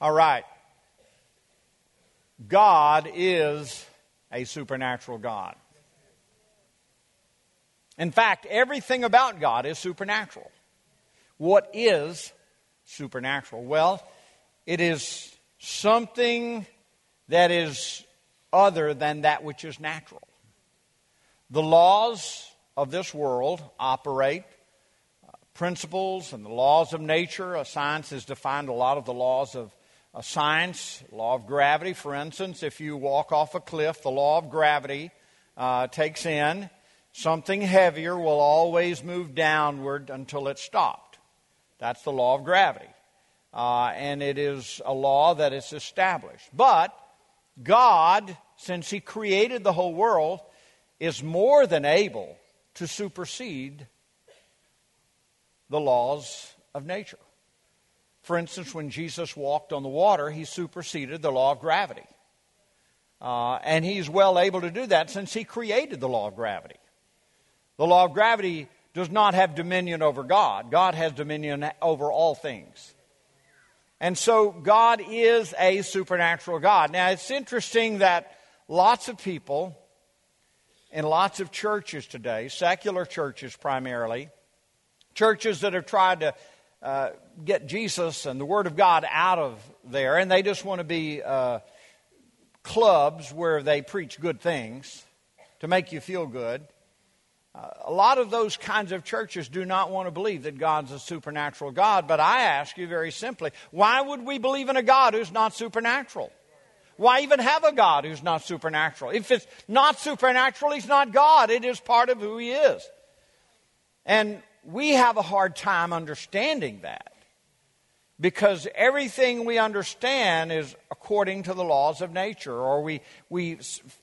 All right. God is a supernatural God. In fact, everything about God is supernatural. What is supernatural? Well, it is something that is other than that which is natural. The laws of this world operate uh, principles and the laws of nature. Uh, science has defined a lot of the laws of science. Law of gravity, for instance, if you walk off a cliff, the law of gravity uh, takes in something heavier will always move downward until it's stopped. That's the law of gravity. Uh, and it is a law that is established. But God, since He created the whole world, is more than able to supersede the laws of nature. For instance, when Jesus walked on the water, he superseded the law of gravity. Uh, and he's well able to do that since he created the law of gravity. The law of gravity does not have dominion over God, God has dominion over all things. And so God is a supernatural God. Now, it's interesting that lots of people in lots of churches today, secular churches primarily, churches that have tried to uh, get Jesus and the Word of God out of there, and they just want to be uh, clubs where they preach good things to make you feel good. Uh, a lot of those kinds of churches do not want to believe that God's a supernatural God, but I ask you very simply why would we believe in a God who's not supernatural? Why even have a God who's not supernatural? If it's not supernatural, He's not God. It is part of who He is. And we have a hard time understanding that because everything we understand is according to the laws of nature, or we, we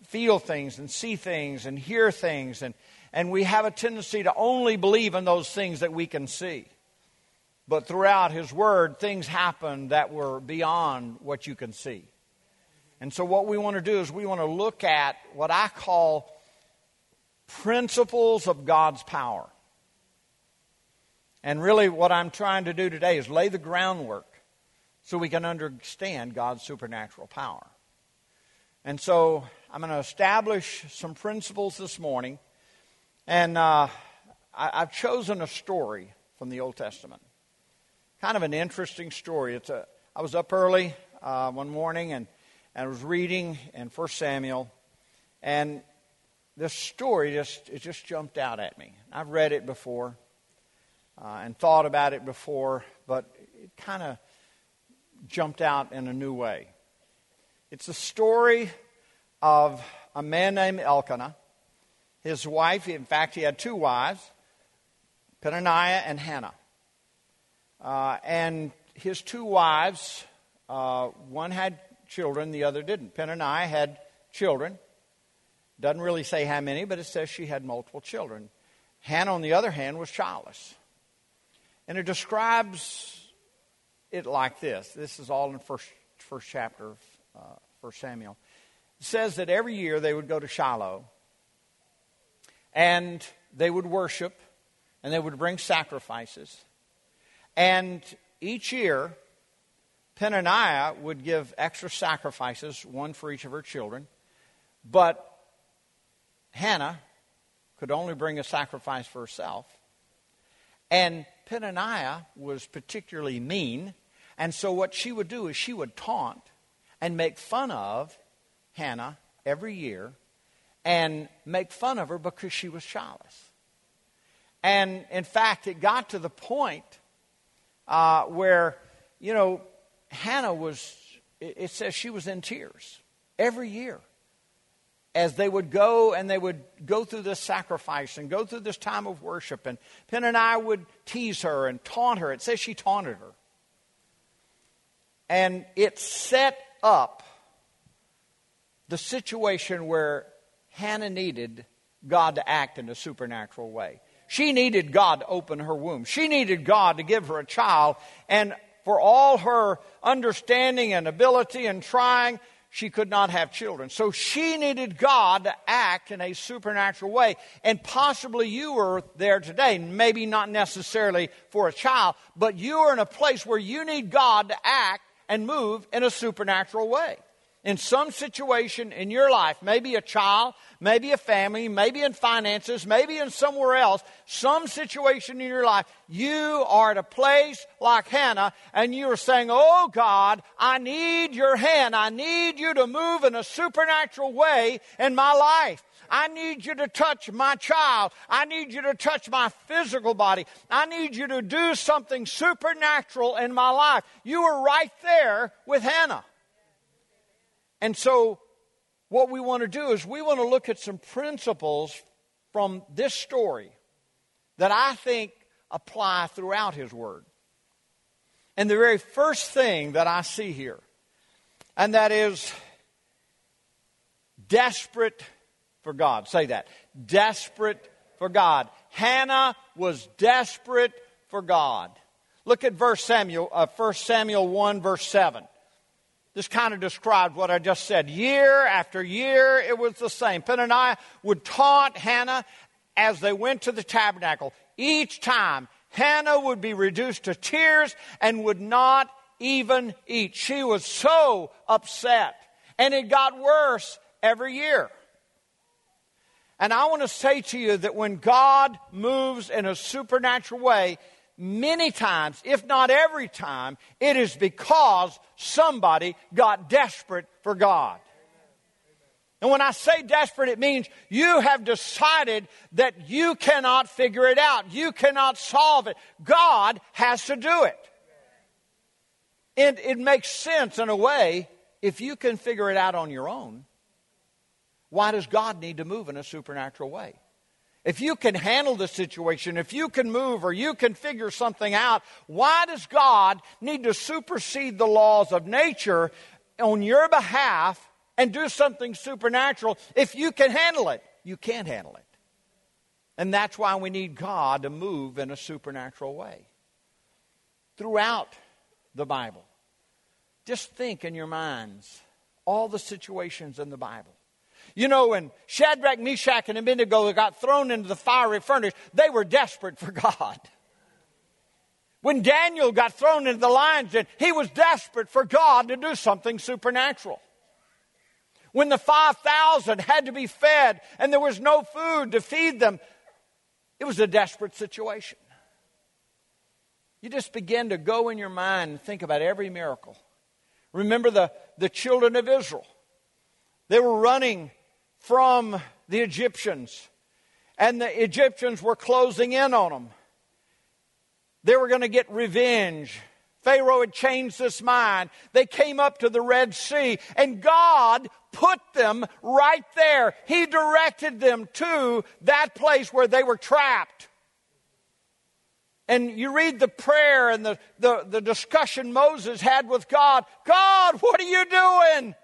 feel things and see things and hear things, and, and we have a tendency to only believe in those things that we can see. But throughout His Word, things happen that were beyond what you can see. And so, what we want to do is we want to look at what I call principles of God's power. And really, what I'm trying to do today is lay the groundwork so we can understand God's supernatural power. And so, I'm going to establish some principles this morning. And uh, I, have chosen a story from the Old Testament. Kind of an interesting story. It's a, I was up early uh, one morning and and I was reading in 1 Samuel, and this story just it just jumped out at me. I've read it before uh, and thought about it before, but it kind of jumped out in a new way. It's the story of a man named Elkanah. His wife, in fact, he had two wives, Peninnah and Hannah. Uh, and his two wives, uh, one had children, the other didn't. Peninnah had children. Doesn't really say how many, but it says she had multiple children. Hannah, on the other hand, was childless. And it describes it like this. This is all in first first chapter of uh, First Samuel. It says that every year they would go to Shiloh, and they would worship, and they would bring sacrifices, and each year Peninnah would give extra sacrifices, one for each of her children, but Hannah could only bring a sacrifice for herself. And Peninnah was particularly mean, and so what she would do is she would taunt and make fun of Hannah every year and make fun of her because she was childless. And in fact, it got to the point uh, where, you know, Hannah was, it says she was in tears every year as they would go and they would go through this sacrifice and go through this time of worship. And Peninnah would tease her and taunt her. It says she taunted her. And it set up the situation where Hannah needed God to act in a supernatural way. She needed God to open her womb. She needed God to give her a child. And for all her understanding and ability and trying, she could not have children. So she needed God to act in a supernatural way. And possibly you are there today, maybe not necessarily for a child, but you are in a place where you need God to act and move in a supernatural way in some situation in your life, maybe a child, maybe a family, maybe in finances, maybe in somewhere else, some situation in your life, you are at a place like Hannah and you are saying, Oh God, I need your hand. I need you to move in a supernatural way in my life. I need you to touch my child. I need you to touch my physical body. I need you to do something supernatural in my life. You were right there with Hannah. And so, what we want to do is we want to look at some principles from this story that I think apply throughout His Word. And the very first thing that I see here, and that is desperate for God. Say that. Desperate for God. Hannah was desperate for God. Look at verse Samuel, uh, 1 Samuel 1, verse 7. This kind of described what I just said. Year after year, it was the same. Peninnah would taunt Hannah as they went to the tabernacle. Each time, Hannah would be reduced to tears and would not even eat. She was so upset. And it got worse every year. And I want to say to you that when God moves in a supernatural way, many times, if not every time, it is because somebody got desperate for God. And when I say desperate, it means you have decided that you cannot figure it out. You cannot solve it. God has to do it. And it makes sense in a way if you can figure it out on your own. Why does God need to move in a supernatural way? If you can handle the situation, if you can move or you can figure something out, why does God need to supersede the laws of nature on your behalf and do something supernatural if you can handle it? You can't handle it. And that's why we need God to move in a supernatural way. Throughout the Bible, just think in your minds all the situations in the Bible you know, when Shadrach, Meshach, and Abednego got thrown into the fiery furnace, they were desperate for God. When Daniel got thrown into the lion's den, he was desperate for God to do something supernatural. When the 5,000 had to be fed and there was no food to feed them, it was a desperate situation. You just begin to go in your mind and think about every miracle. Remember the, the children of Israel. They were running from the Egyptians, and the Egyptians were closing in on them. They were going to get revenge. Pharaoh had changed his mind. They came up to the Red Sea, and God put them right there. He directed them to that place where they were trapped. And you read the prayer and the, the, the discussion Moses had with God God, what are you doing?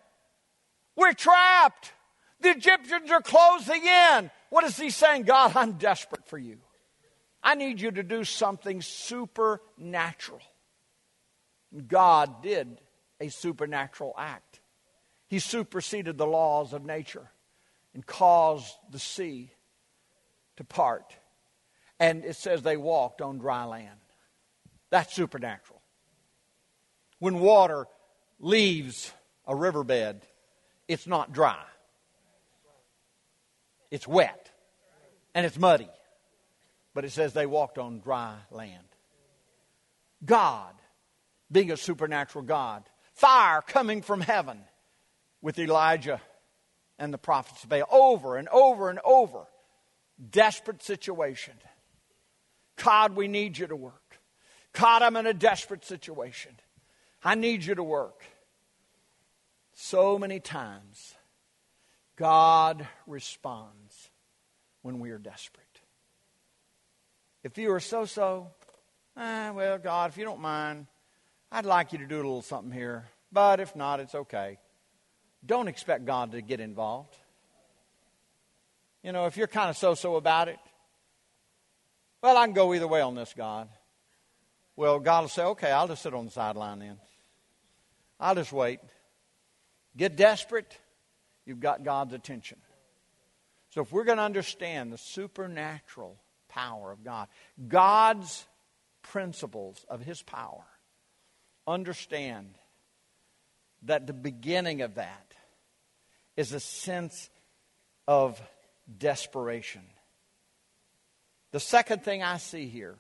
We're trapped. The Egyptians are closing in. What is he saying? God, I'm desperate for you. I need you to do something supernatural. God did a supernatural act. He superseded the laws of nature and caused the sea to part. And it says they walked on dry land. That's supernatural. When water leaves a riverbed, it's not dry. It's wet and it's muddy. But it says they walked on dry land. God, being a supernatural God, fire coming from heaven with Elijah and the prophets of Baal over and over and over. Desperate situation. God, we need you to work. God, I'm in a desperate situation. I need you to work. So many times, God responds when we are desperate. If you are so so, eh, well, God, if you don't mind, I'd like you to do a little something here. But if not, it's okay. Don't expect God to get involved. You know, if you're kind of so so about it, well, I can go either way on this, God. Well, God will say, okay, I'll just sit on the sideline then. I'll just wait. Get desperate you've got God's attention. So if we're going to understand the supernatural power of God, God's principles of His power, understand that the beginning of that is a sense of desperation. The second thing I see here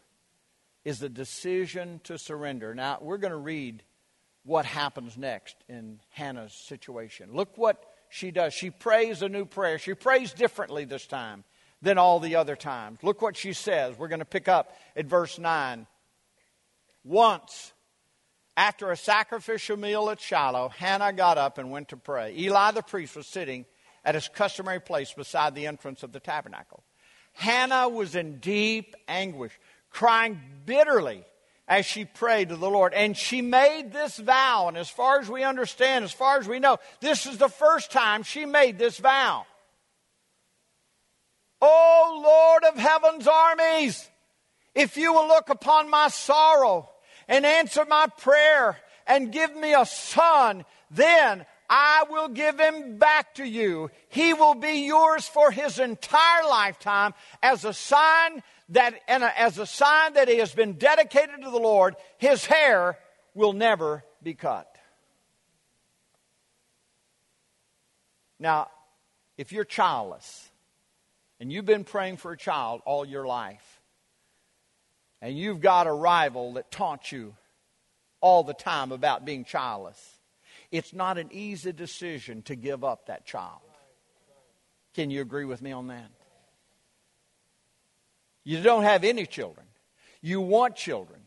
is the decision to surrender. Now, we're going to read what happens next in Hannah's situation. Look what she does. She prays a new prayer. She prays differently this time than all the other times. Look what she says. We're going to pick up at verse 9. Once, after a sacrificial meal at Shiloh, Hannah got up and went to pray. Eli the priest was sitting at his customary place beside the entrance of the tabernacle. Hannah was in deep anguish, crying bitterly as she prayed to the Lord. And she made this vow, and as far as we understand, as far as we know, this is the first time she made this vow. O Lord of heaven's armies, if you will look upon my sorrow and answer my prayer and give me a son, then I will give him back to you. He will be yours for his entire lifetime as a sign that, and as a sign that he has been dedicated to the Lord. His hair will never be cut. Now, if you're childless and you've been praying for a child all your life, and you've got a rival that taunts you all the time about being childless, it's not an easy decision to give up that child. Can you agree with me on that? You don't have any children. You want children.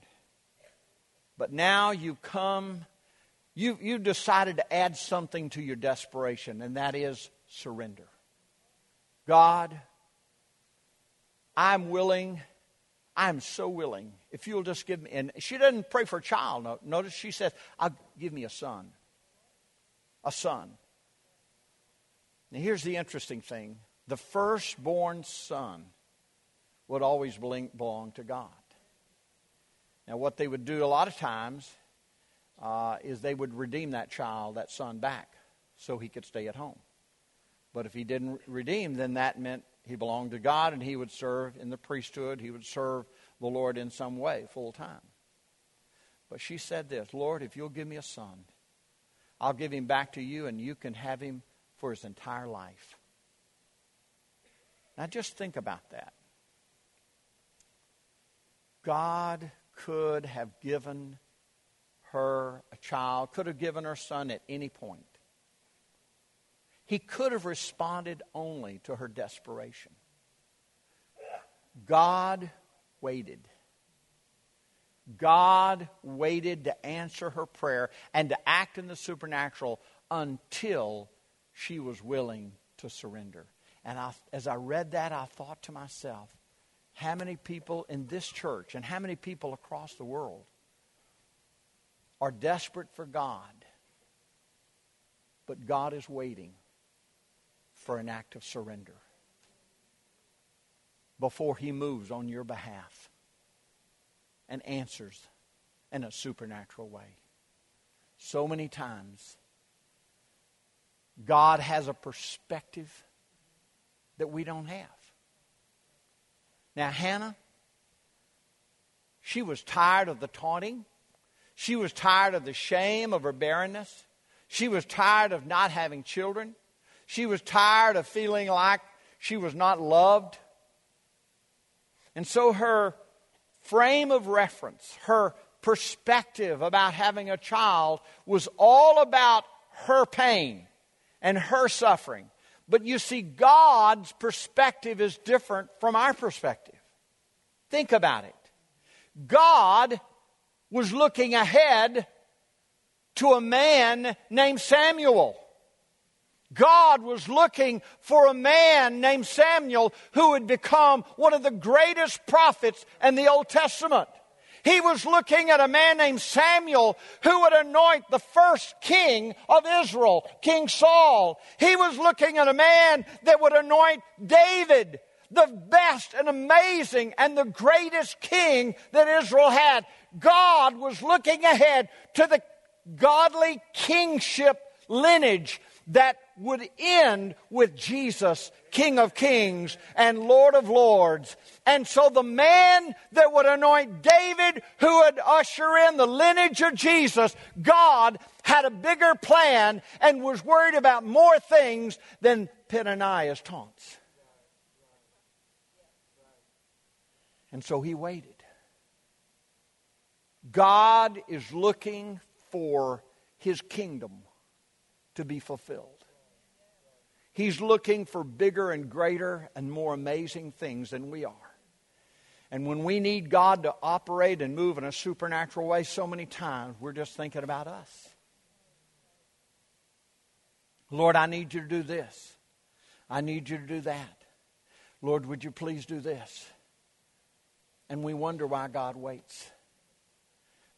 But now you come, you, you decided to add something to your desperation, and that is surrender. God, I'm willing, I'm so willing. If you'll just give me, and she doesn't pray for a child. Notice she says, I'll give me a son a son. Now, here's the interesting thing the firstborn son would always belong to God. Now, what they would do a lot of times uh, is they would redeem that child, that son, back so he could stay at home. But if he didn't redeem, then that meant he belonged to God and he would serve in the priesthood. He would serve the Lord in some way, full time. But she said this Lord, if you'll give me a son, I'll give him back to you, and you can have him for his entire life. Now, just think about that. God could have given her a child, could have given her son at any point. He could have responded only to her desperation. God waited. God waited to answer her prayer and to act in the supernatural until she was willing to surrender. And I, as I read that, I thought to myself, how many people in this church and how many people across the world are desperate for God, but God is waiting for an act of surrender before He moves on your behalf and answers in a supernatural way. So many times, God has a perspective that we don't have. Now, Hannah, she was tired of the taunting. She was tired of the shame of her barrenness. She was tired of not having children. She was tired of feeling like she was not loved. And so her frame of reference, her perspective about having a child was all about her pain and her suffering. But you see, God's perspective is different from our perspective. Think about it. God was looking ahead to a man named Samuel. God was looking for a man named Samuel who would become one of the greatest prophets in the Old Testament. He was looking at a man named Samuel who would anoint the first king of Israel, King Saul. He was looking at a man that would anoint David, the best and amazing and the greatest king that Israel had. God was looking ahead to the godly kingship lineage that would end with Jesus King of Kings and Lord of Lords. And so the man that would anoint David, who would usher in the lineage of Jesus, God had a bigger plan and was worried about more things than Peninnah's taunts. And so he waited. God is looking for his kingdom to be fulfilled. He's looking for bigger and greater and more amazing things than we are. And when we need God to operate and move in a supernatural way, so many times we're just thinking about us. Lord, I need you to do this. I need you to do that. Lord, would you please do this? And we wonder why God waits.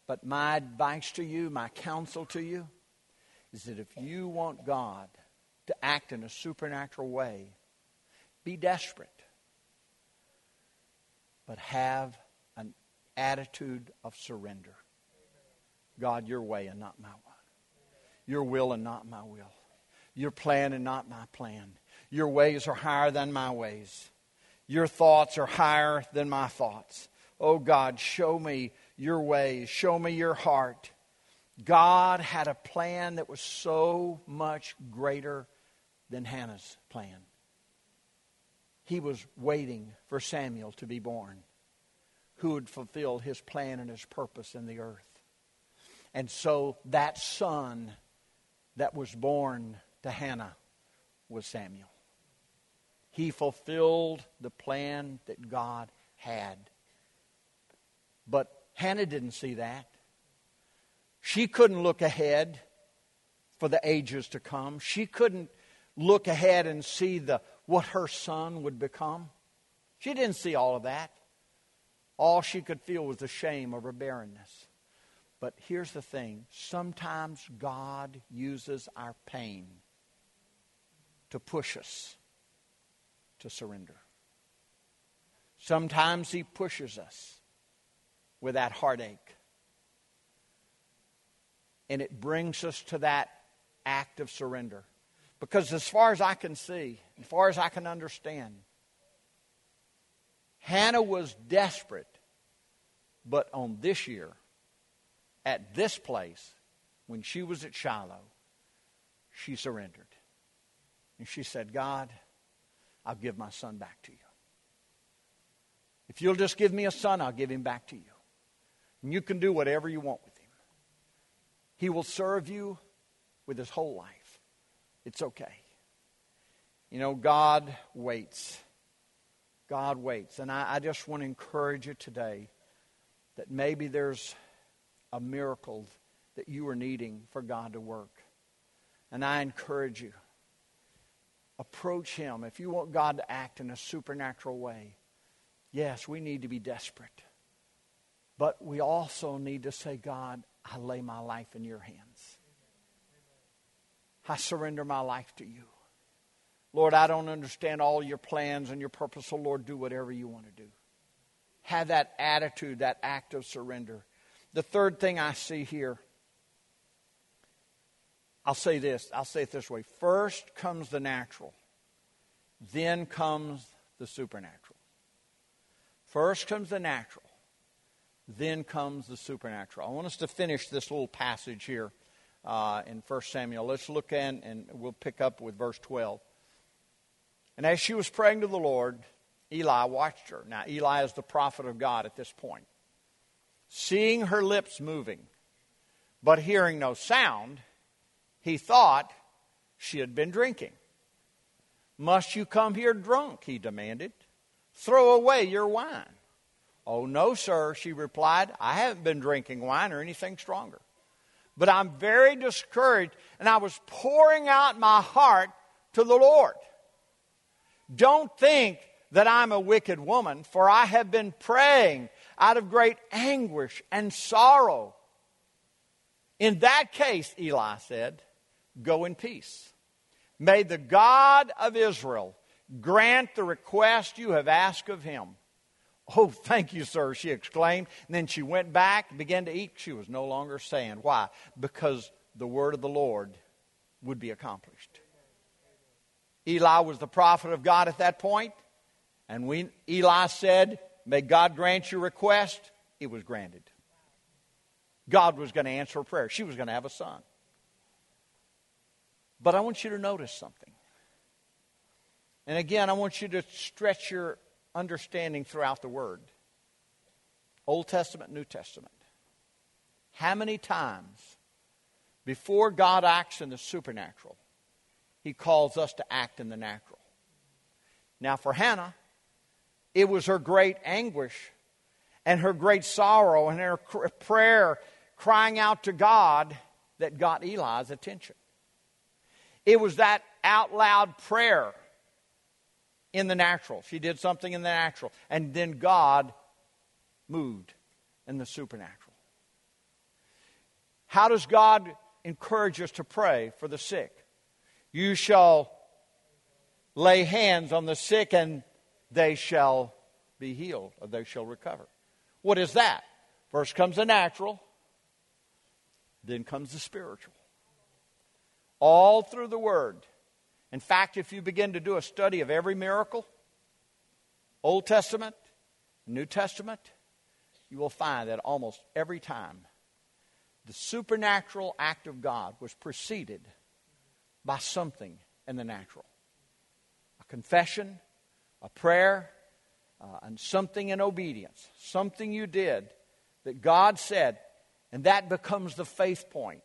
But my advice to you, my counsel to you, is that if you want God to act in a supernatural way, be desperate. But have an attitude of surrender. God, your way and not my way. Your will and not my will. Your plan and not my plan. Your ways are higher than my ways. Your thoughts are higher than my thoughts. Oh God, show me your ways. Show me your heart. God had a plan that was so much greater than Hannah's plan. He was waiting for Samuel to be born, who would fulfill his plan and his purpose in the earth. And so that son that was born to Hannah was Samuel. He fulfilled the plan that God had. But Hannah didn't see that. She couldn't look ahead for the ages to come. She couldn't look ahead and see the, what her son would become. She didn't see all of that. All she could feel was the shame of her barrenness. But here's the thing sometimes God uses our pain to push us to surrender. Sometimes He pushes us with that heartache. And it brings us to that act of surrender. Because as far as I can see, as far as I can understand, Hannah was desperate, but on this year, at this place, when she was at Shiloh, she surrendered. And she said, God, I'll give my son back to you. If you'll just give me a son, I'll give him back to you. And you can do whatever you want with him. He will serve you with his whole life. It's okay. You know, God waits. God waits. And I, I just want to encourage you today that maybe there's a miracle that you are needing for God to work. And I encourage you approach Him. If you want God to act in a supernatural way, yes, we need to be desperate. But we also need to say, God, I lay my life in your hands. I surrender my life to you. Lord, I don't understand all your plans and your purpose, so Lord, do whatever you want to do. Have that attitude, that act of surrender. The third thing I see here, I'll say this, I'll say it this way. First comes the natural, then comes the supernatural. First comes the natural, then comes the supernatural. I want us to finish this little passage here uh, in 1 Samuel. Let's look in, and we'll pick up with verse 12. And as she was praying to the Lord, Eli watched her. Now, Eli is the prophet of God at this point. Seeing her lips moving, but hearing no sound, he thought she had been drinking. Must you come here drunk? He demanded. Throw away your wine. Oh, no, sir, she replied. I haven't been drinking wine or anything stronger. But I'm very discouraged, and I was pouring out my heart to the Lord. Don't think that I'm a wicked woman, for I have been praying out of great anguish and sorrow. In that case, Eli said, go in peace. May the God of Israel grant the request you have asked of him. Oh, thank you, sir, she exclaimed. And then she went back began to eat. She was no longer saying. Why? Because the word of the Lord would be accomplished. Eli was the prophet of God at that point, and when Eli said, May God grant your request, it was granted. God was going to answer her prayer. She was going to have a son. But I want you to notice something. And again, I want you to stretch your understanding throughout the Word Old Testament, New Testament. How many times before God acts in the supernatural, He calls us to act in the natural? Now, for Hannah, it was her great anguish and her great sorrow and her prayer crying out to God that got Eli's attention. It was that out loud prayer in the natural. She did something in the natural. And then God moved in the supernatural. How does God encourage us to pray for the sick? You shall lay hands on the sick and they shall be healed or they shall recover. What is that? First comes the natural, then comes the spiritual. All through the Word. In fact, if you begin to do a study of every miracle, Old Testament, New Testament, you will find that almost every time the supernatural act of God was preceded by something in the natural a confession, a prayer, uh, and something in obedience, something you did that God said, and that becomes the faith point.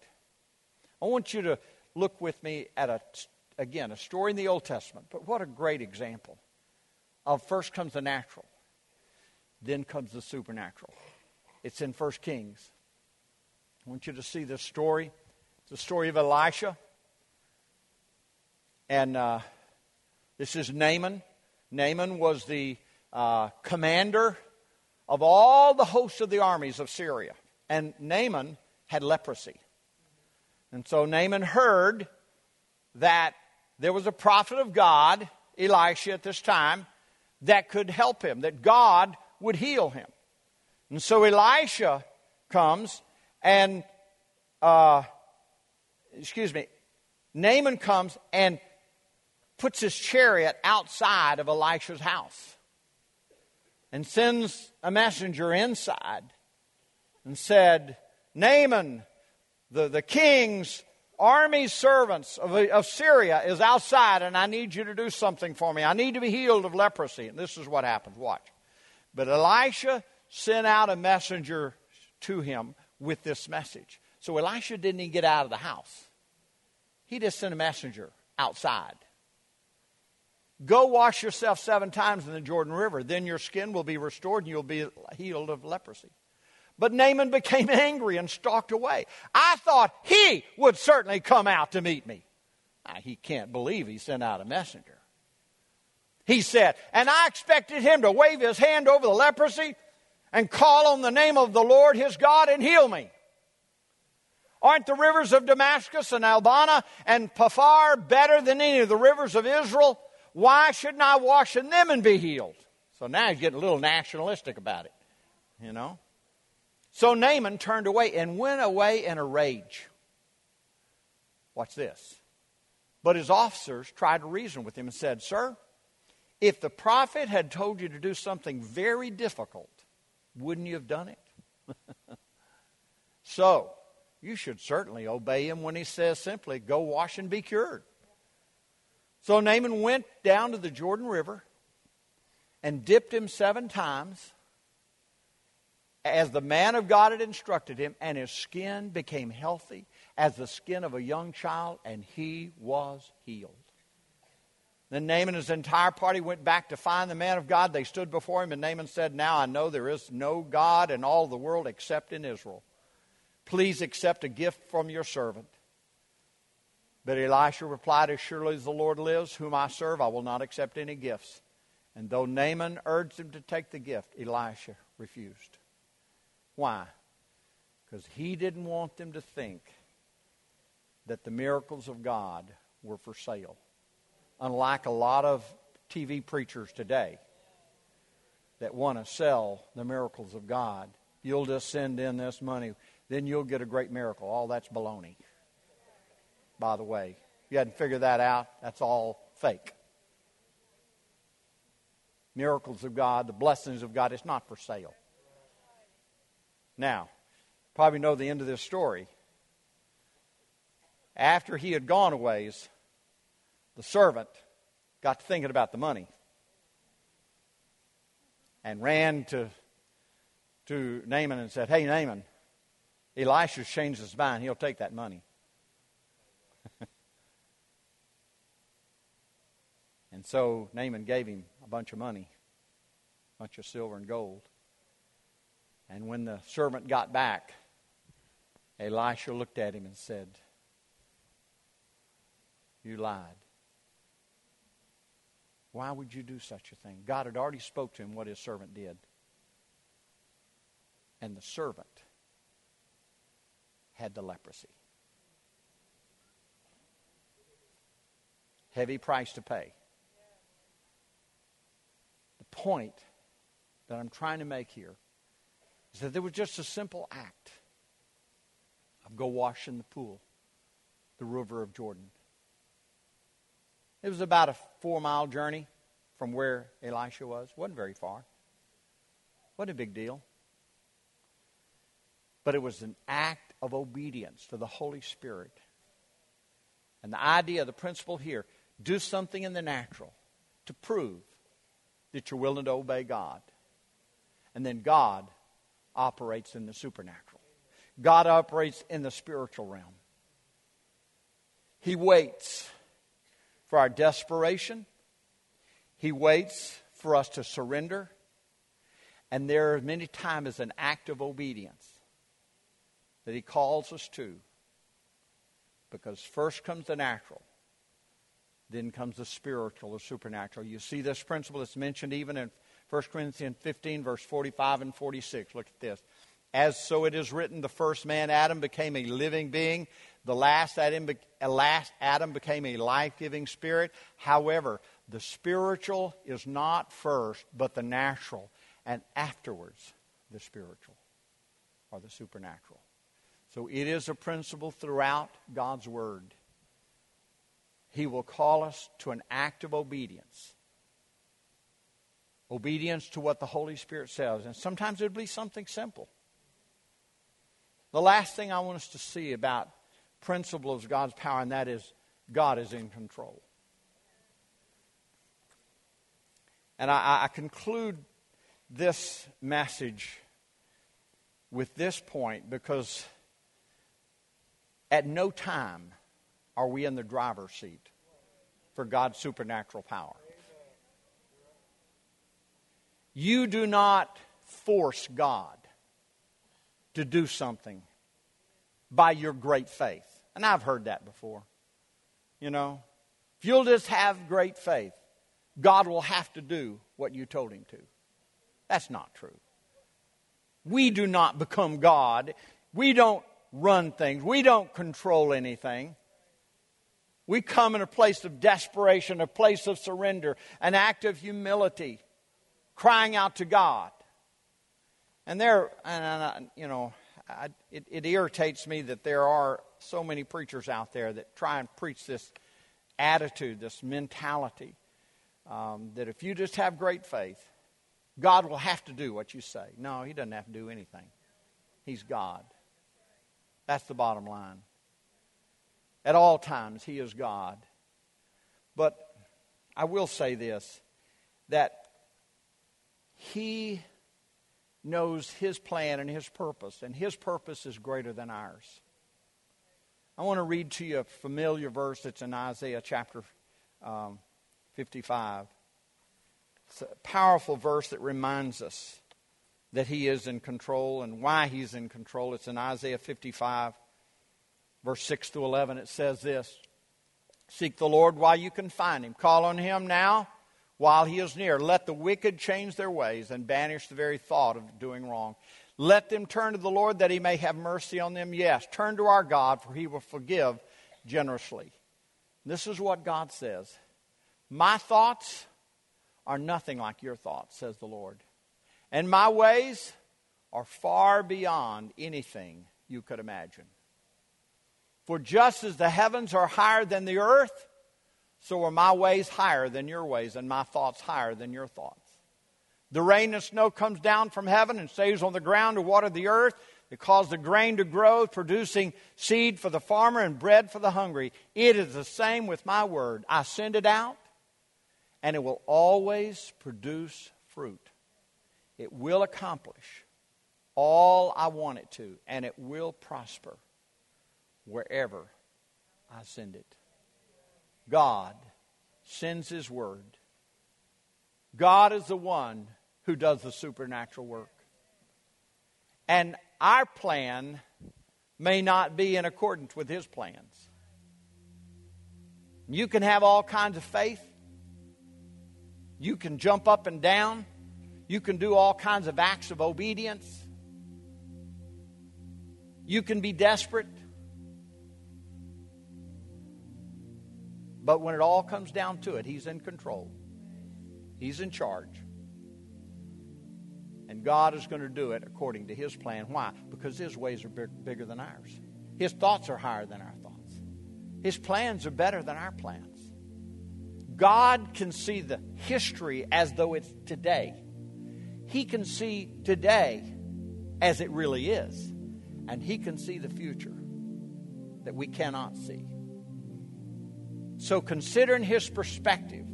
I want you to look with me at a again a story in the Old Testament, but what a great example of first comes the natural, then comes the supernatural. It's in First Kings. I want you to see this story. It's the story of Elisha. And uh, this is Naaman. Naaman was the uh, commander of all the hosts of the armies of Syria. And Naaman had leprosy. And so Naaman heard that there was a prophet of God, Elisha at this time, that could help him, that God would heal him. And so Elisha comes and, uh, excuse me, Naaman comes and puts his chariot outside of Elisha's house and sends a messenger inside and said, Naaman, the, the king's army servants of, of Syria is outside, and I need you to do something for me. I need to be healed of leprosy. And this is what happens. Watch. But Elisha sent out a messenger to him with this message. So Elisha didn't even get out of the house. He just sent a messenger outside. Go wash yourself seven times in the Jordan River. Then your skin will be restored and you'll be healed of leprosy. But Naaman became angry and stalked away. I thought he would certainly come out to meet me. Now, he can't believe he sent out a messenger. He said, and I expected him to wave his hand over the leprosy and call on the name of the Lord his God and heal me. Aren't the rivers of Damascus and Abana and Pharpar better than any of the rivers of Israel? Why shouldn't I wash in them and be healed? So now he's getting a little nationalistic about it, you know. So Naaman turned away and went away in a rage. Watch this. But his officers tried to reason with him and said, Sir, if the prophet had told you to do something very difficult, wouldn't you have done it? so, you should certainly obey him when he says simply, Go wash and be cured. So Naaman went down to the Jordan River and dipped him seven times as the man of God had instructed him, and his skin became healthy as the skin of a young child, and he was healed. Then Naaman and his entire party went back to find the man of God. They stood before him, and Naaman said, Now I know there is no God in all the world except in Israel. Please accept a gift from your servant. But Elisha replied, As surely as the Lord lives, whom I serve, I will not accept any gifts. And though Naaman urged him to take the gift, Elisha refused. Why? Because he didn't want them to think that the miracles of God were for sale. Unlike a lot of TV preachers today that want to sell the miracles of God. You'll just send in this money, then you'll get a great miracle. All that's baloney. By the way, you hadn't figured that out. That's all fake. Miracles of God, the blessings of God, it's not for sale. Now, probably know the end of this story. After he had gone a ways, the servant got to thinking about the money and ran to, to Naaman and said, Hey, Naaman, Elisha's changed his mind. He'll take that money. and so Naaman gave him a bunch of money, a bunch of silver and gold. And when the servant got back, Elisha looked at him and said, You lied. Why would you do such a thing? God had already spoke to him what his servant did. And the servant had the leprosy. Heavy price to pay. The point that I'm trying to make here is that there was just a simple act of go wash in the pool, the river of Jordan. It was about a four mile journey from where Elisha was. wasn't very far. What a big deal. But it was an act of obedience to the Holy Spirit. And the idea, the principle here, do something in the natural to prove that you're willing to obey God. And then God operates in the supernatural. God operates in the spiritual realm. He waits for our desperation. He waits for us to surrender. And there are many times as an act of obedience that He calls us to. Because first comes the natural, then comes the spiritual, the supernatural. You see this principle that's mentioned even in 1 Corinthians 15, verse 45 and 46. Look at this. As so it is written, the first man, Adam, became a living being. The last Adam, last Adam became a life giving spirit. However, the spiritual is not first, but the natural, and afterwards the spiritual or the supernatural. So it is a principle throughout God's Word. He will call us to an act of obedience obedience to what the Holy Spirit says. And sometimes it'll be something simple. The last thing I want us to see about principles of God's power, and that is God is in control. And I, I conclude this message with this point because at no time are we in the driver's seat for God's supernatural power. You do not force God to do something by your great faith. And I've heard that before. You know, if you'll just have great faith, God will have to do what you told him to. That's not true. We do not become God. We don't run things. We don't control anything. We come in a place of desperation, a place of surrender, an act of humility crying out to God. And there, and, you know, I, it, it irritates me that there are so many preachers out there that try and preach this attitude, this mentality, um, that if you just have great faith, God will have to do what you say. No, He doesn't have to do anything. He's God. That's the bottom line. At all times, He is God. But I will say this that he knows His plan and His purpose, and His purpose is greater than ours. I want to read to you a familiar verse that's in Isaiah chapter um, 55. It's a powerful verse that reminds us that He is in control and why He's in control. It's in Isaiah 55, verse 6 to 11. It says this Seek the Lord while you can find Him, call on Him now while he is near. Let the wicked change their ways and banish the very thought of doing wrong. Let them turn to the Lord that he may have mercy on them. Yes, turn to our God, for he will forgive generously. This is what God says My thoughts are nothing like your thoughts, says the Lord. And my ways are far beyond anything you could imagine. For just as the heavens are higher than the earth, so are my ways higher than your ways, and my thoughts higher than your thoughts. The rain and snow comes down from heaven and stays on the ground to water the earth. It causes the grain to grow, producing seed for the farmer and bread for the hungry. It is the same with my word. I send it out, and it will always produce fruit. It will accomplish all I want it to, and it will prosper wherever I send it. God sends His word. God is the one who does the supernatural work. And our plan may not be in accordance with His plans. You can have all kinds of faith. You can jump up and down. You can do all kinds of acts of obedience. You can be desperate. But when it all comes down to it, He's in control, He's in charge. And God is going to do it according to His plan. Why? Because His ways are big, bigger than ours. His thoughts are higher than our thoughts. His plans are better than our plans. God can see the history as though it's today. He can see today as it really is. And He can see the future that we cannot see. So, considering His perspective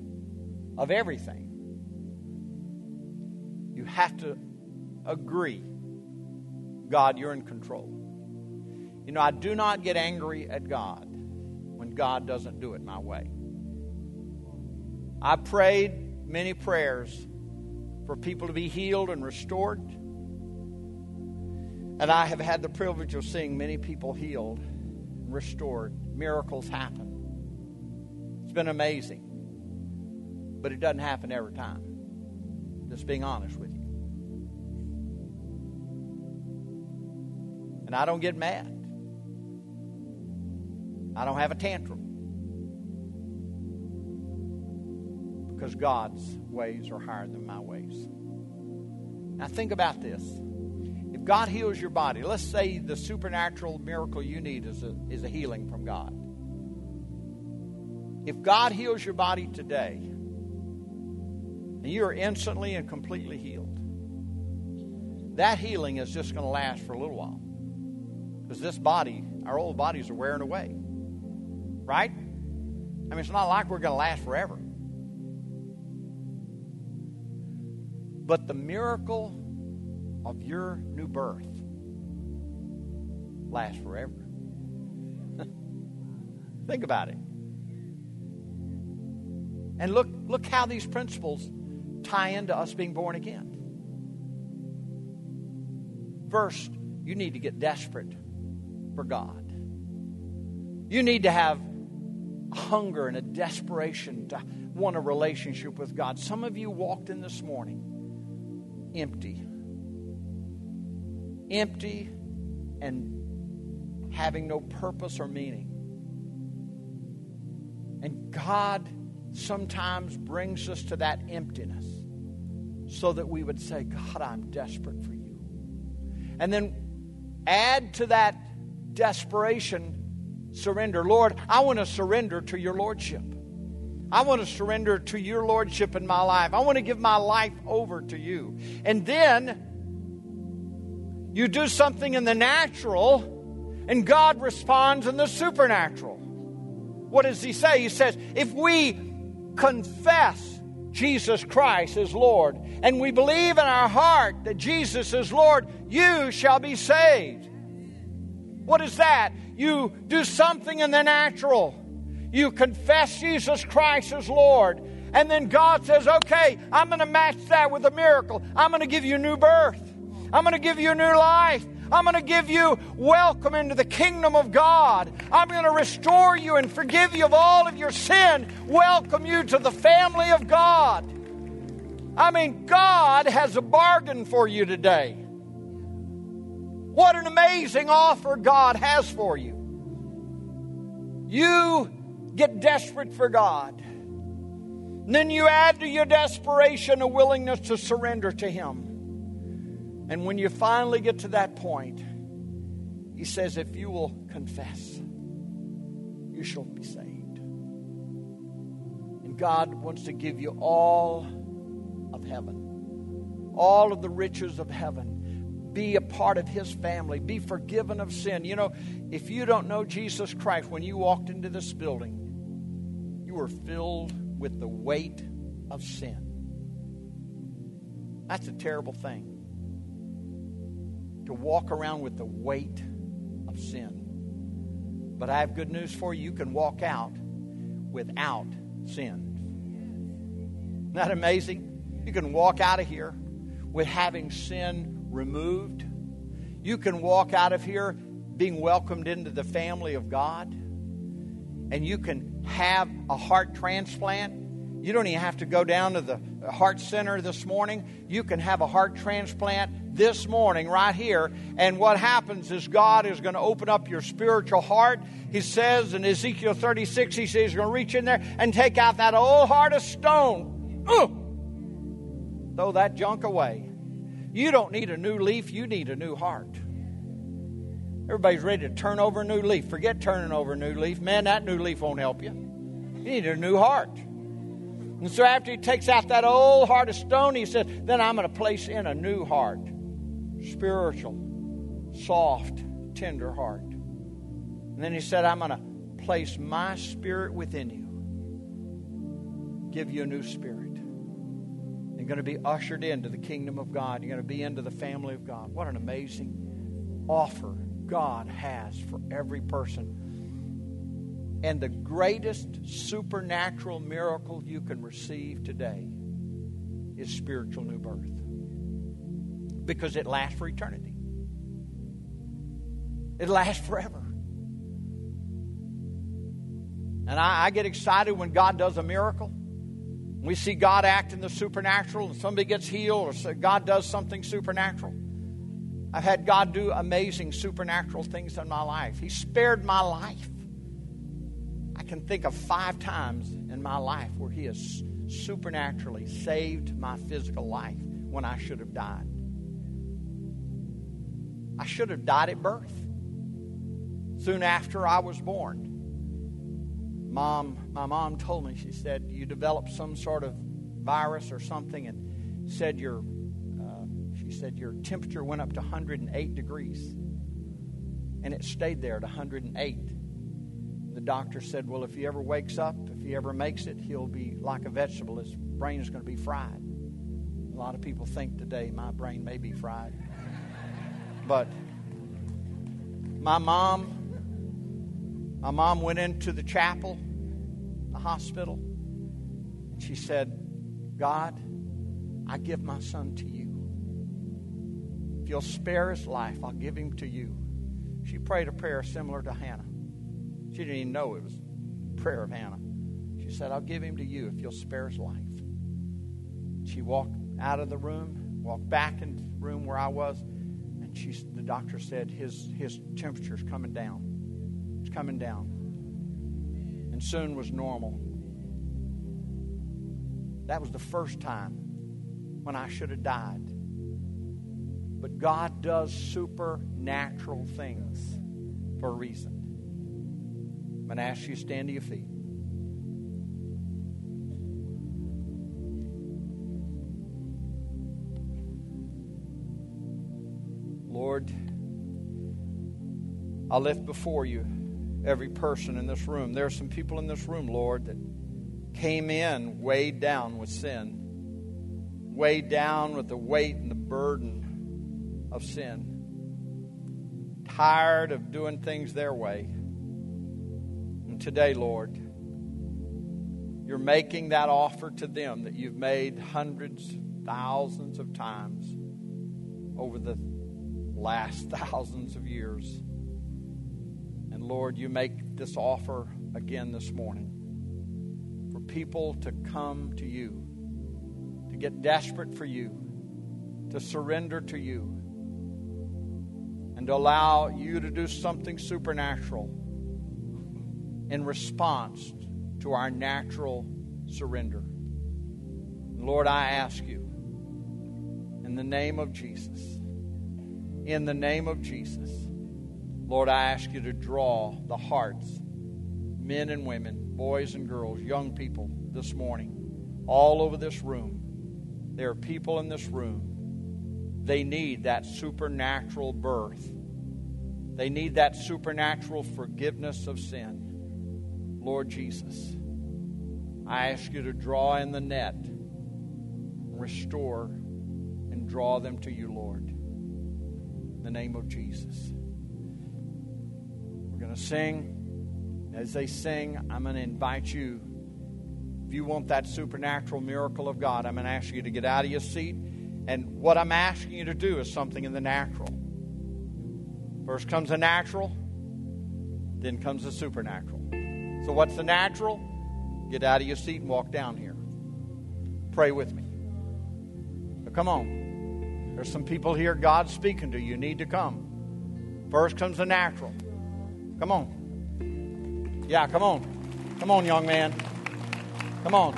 of everything, you have to agree God, you're in control. You know, I do not get angry at God when God doesn't do it my way. I prayed many prayers for people to be healed and restored. And I have had the privilege of seeing many people healed, and restored, miracles happen. Been amazing. But it doesn't happen every time. Just being honest with you. And I don't get mad. I don't have a tantrum. Because God's ways are higher than my ways. Now, think about this. If God heals your body, let's say the supernatural miracle you need is a, is a healing from God. If God heals your body today, and you are instantly and completely healed, that healing is just going to last for a little while. Because this body, our old bodies are wearing away. Right? I mean, it's not like we're going to last forever. But the miracle of your new birth lasts forever. Think about it. And look, look how these principles tie into us being born again. First, you need to get desperate for God. You need to have hunger and a desperation to want a relationship with God. Some of you walked in this morning empty. Empty and having no purpose or meaning. And God sometimes brings us to that emptiness so that we would say, God, I'm desperate for you. And then add to that desperation surrender. Lord, I want to surrender to your Lordship. I want to surrender to your Lordship in my life. I want to give my life over to you. And then you do something in the natural, and God responds in the supernatural. What does He say? He says, if we confess Jesus Christ as Lord, and we believe in our heart that Jesus is Lord, you shall be saved. What is that? You do something in the natural. You confess Jesus Christ as Lord. And then God says, okay, I'm going to match that with a miracle. I'm going to give you a new birth. I'm going to give you a new life. I'm going to give you welcome into the kingdom of God. I'm going to restore you and forgive you of all of your sin. Welcome you to the family of God. I mean, God has a bargain for you today. What an amazing offer God has for you. You get desperate for God. And then you add to your desperation a willingness to surrender to Him. And when you finally get to that point, He says, If you will confess, you shall be saved. And God wants to give you all of heaven, all of the riches of heaven. Be a part of His family. Be forgiven of sin. You know, if you don't know Jesus Christ, when you walked into this building, you were filled with the weight of sin. That's a terrible thing. To walk around with the weight of sin. But I have good news for you. You can walk out without sin. Isn't that amazing? You can walk out of here with having sin removed. You can walk out of here being welcomed into the family of God. And you can have a heart transplant. You don't even have to go down to the heart center this morning. You can have a heart transplant this morning right here. And what happens is God is going to open up your spiritual heart. He says in Ezekiel 36, He says He's going to reach in there and take out that old heart of stone. Throw that junk away. You don't need a new leaf, you need a new heart. Everybody's ready to turn over a new leaf. Forget turning over a new leaf. Man, that new leaf won't help you. You need a new heart. And so after he takes out that old heart of stone, he says, Then I'm going to place in a new heart spiritual, soft, tender heart. And then he said, I'm going to place my spirit within you, give you a new spirit. You're going to be ushered into the kingdom of God. You're going to be into the family of God. What an amazing offer God has for every person. And the greatest supernatural miracle you can receive today is spiritual new birth because it lasts for eternity. It lasts forever. And I, I, get excited when God does a miracle. We see God act in the supernatural, and somebody gets healed, or God does something supernatural. I've had God do amazing supernatural things in my life. He spared my life. I can think of five times in my life where He has supernaturally saved my physical life when I should have died. I should have died at birth. Soon after I was born, mom, my mom told me, she said, You developed some sort of virus or something, and said your, uh, she said, your temperature went up to 108 degrees. And it stayed there at 108. The doctor said, Well, if he ever wakes up, if he ever makes it, he'll be like a vegetable. His brain is going to be fried. A lot of people think today my brain may be fried. But my mom, my mom went into the chapel, the hospital, she said, God, I give my son to you. If you'll spare his life, I'll give him to you. She prayed a prayer similar to Hannah. She didn't even know it was prayer of Hannah. She said, I'll give him to you if you'll spare his life. She walked out of the room, walked back into the room where I was, she, the doctor said his, his temperature's coming down. It's coming down. And soon was normal. That was the first time when I should have died. But God does supernatural things for a reason. I'm going to ask you to stand to your feet. I lift before you every person in this room. There are some people in this room, Lord, that came in weighed down with sin, weighed down with the weight and the burden of sin, tired of doing things their way. And today, Lord, you're making that offer to them that you've made hundreds, thousands of times over the last thousands of years. Lord, you make this offer again this morning for people to come to you, to get desperate for you, to surrender to you, and to allow you to do something supernatural in response to our natural surrender. Lord, I ask you, in the name of Jesus, in the name of Jesus, Lord, I ask you to draw the hearts, men and women, boys and girls, young people this morning, all over this room. There are people in this room. They need that supernatural birth. They need that supernatural forgiveness of sin. Lord Jesus, I ask you to draw in the net, restore, and draw them to you, Lord. In the name of Jesus. Going to sing. As they sing, I'm going to invite you. If you want that supernatural miracle of God, I'm going to ask you to get out of your seat. And what I'm asking you to do is something in the natural. First comes the natural, then comes the supernatural. So, what's the natural? Get out of your seat and walk down here. Pray with me. Now, come on. There's some people here God's speaking to. You need to come. First comes the natural. Come on. Yeah, come on. Come on, young man. Come on.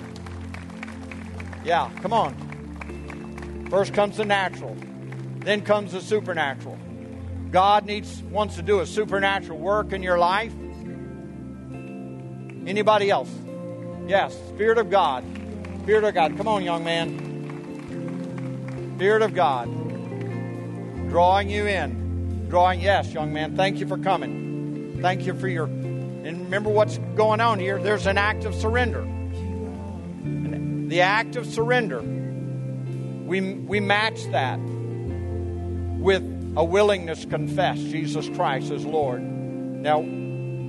Yeah, come on. First comes the natural, then comes the supernatural. God needs wants to do a supernatural work in your life. Anybody else? Yes, Spirit of God. Spirit of God. Come on, young man. Spirit of God. Drawing you in. Drawing, yes, young man. Thank you for coming. Thank you for your. And remember what's going on here. There's an act of surrender. The act of surrender. We, we match that with a willingness to confess Jesus Christ as Lord. Now,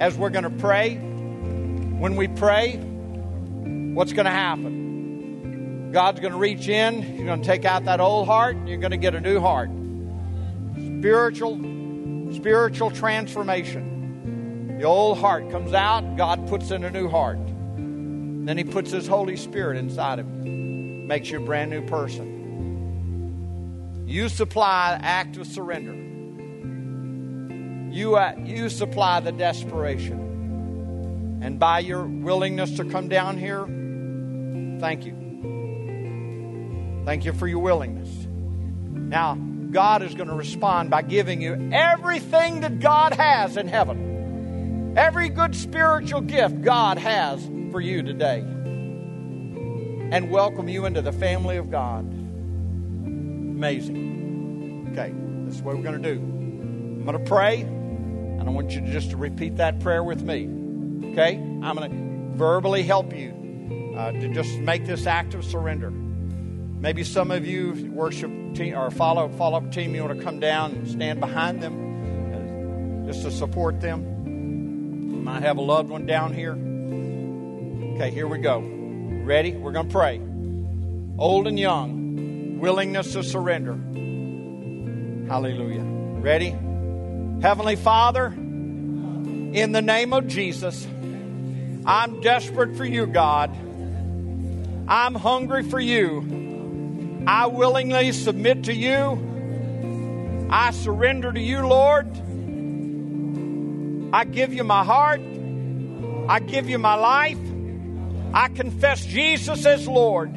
as we're going to pray, when we pray, what's going to happen? God's going to reach in, You're going to take out that old heart, and you're going to get a new heart. Spiritual, spiritual transformation. The old heart comes out, God puts in a new heart. Then He puts His Holy Spirit inside of you, makes you a brand new person. You supply act of surrender. You, uh, you supply the desperation. And by your willingness to come down here, thank you. Thank you for your willingness. Now, God is going to respond by giving you everything that God has in heaven. Every good spiritual gift God has for you today. And welcome you into the family of God. Amazing. Okay, this is what we're going to do. I'm going to pray, and I want you to just to repeat that prayer with me. Okay? I'm going to verbally help you uh, to just make this act of surrender. Maybe some of you worship team or follow follow up team, you want to come down and stand behind them uh, just to support them. Might have a loved one down here. Okay, here we go. Ready? We're going to pray. Old and young, willingness to surrender. Hallelujah. Ready? Heavenly Father, in the name of Jesus, I'm desperate for you, God. I'm hungry for you. I willingly submit to you. I surrender to you, Lord. I give you my heart. I give you my life. I confess Jesus as Lord.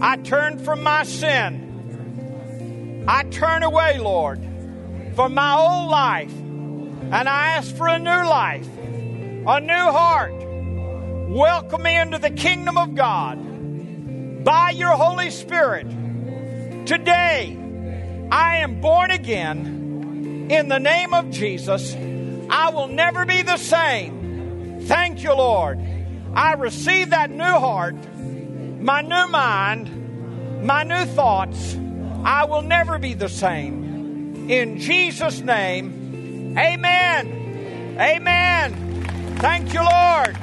I turn from my sin. I turn away, Lord, from my old life. And I ask for a new life, a new heart. Welcome me into the kingdom of God by your Holy Spirit. Today, I am born again in the name of Jesus. I will never be the same. Thank you, Lord. I receive that new heart, my new mind, my new thoughts. I will never be the same. In Jesus' name, amen. Amen. Thank you, Lord.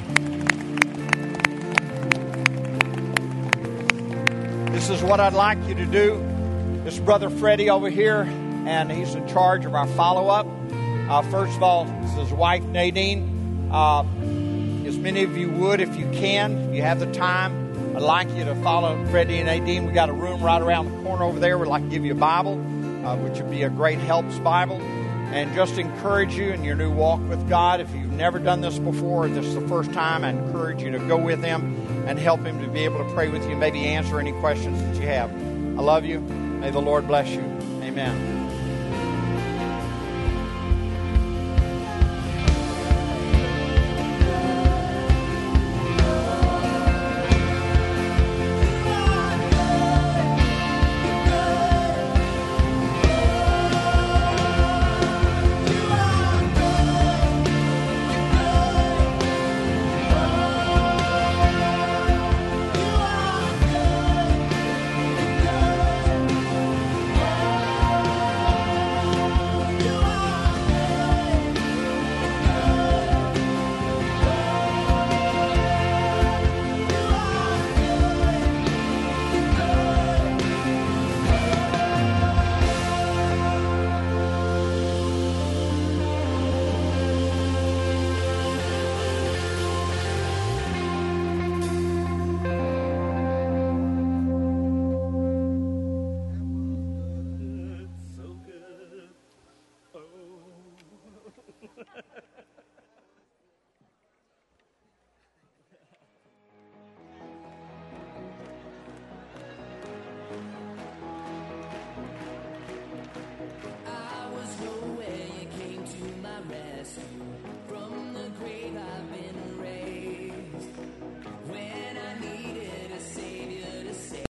This is what I'd like you to do. This is Brother Freddie over here, and he's in charge of our follow up. Uh, first of all, his wife, Nadine. Uh, as many of you would, if you can, if you have the time, I'd like you to follow Freddie and Nadine. we got a room right around the corner over there. We'd like to give you a Bible, uh, which would be a great helps Bible, and just encourage you in your new walk with God. If you've never done this before, this is the first time, I encourage you to go with them and help him to be able to pray with you, maybe answer any questions that you have. I love you. May the Lord bless you. Amen.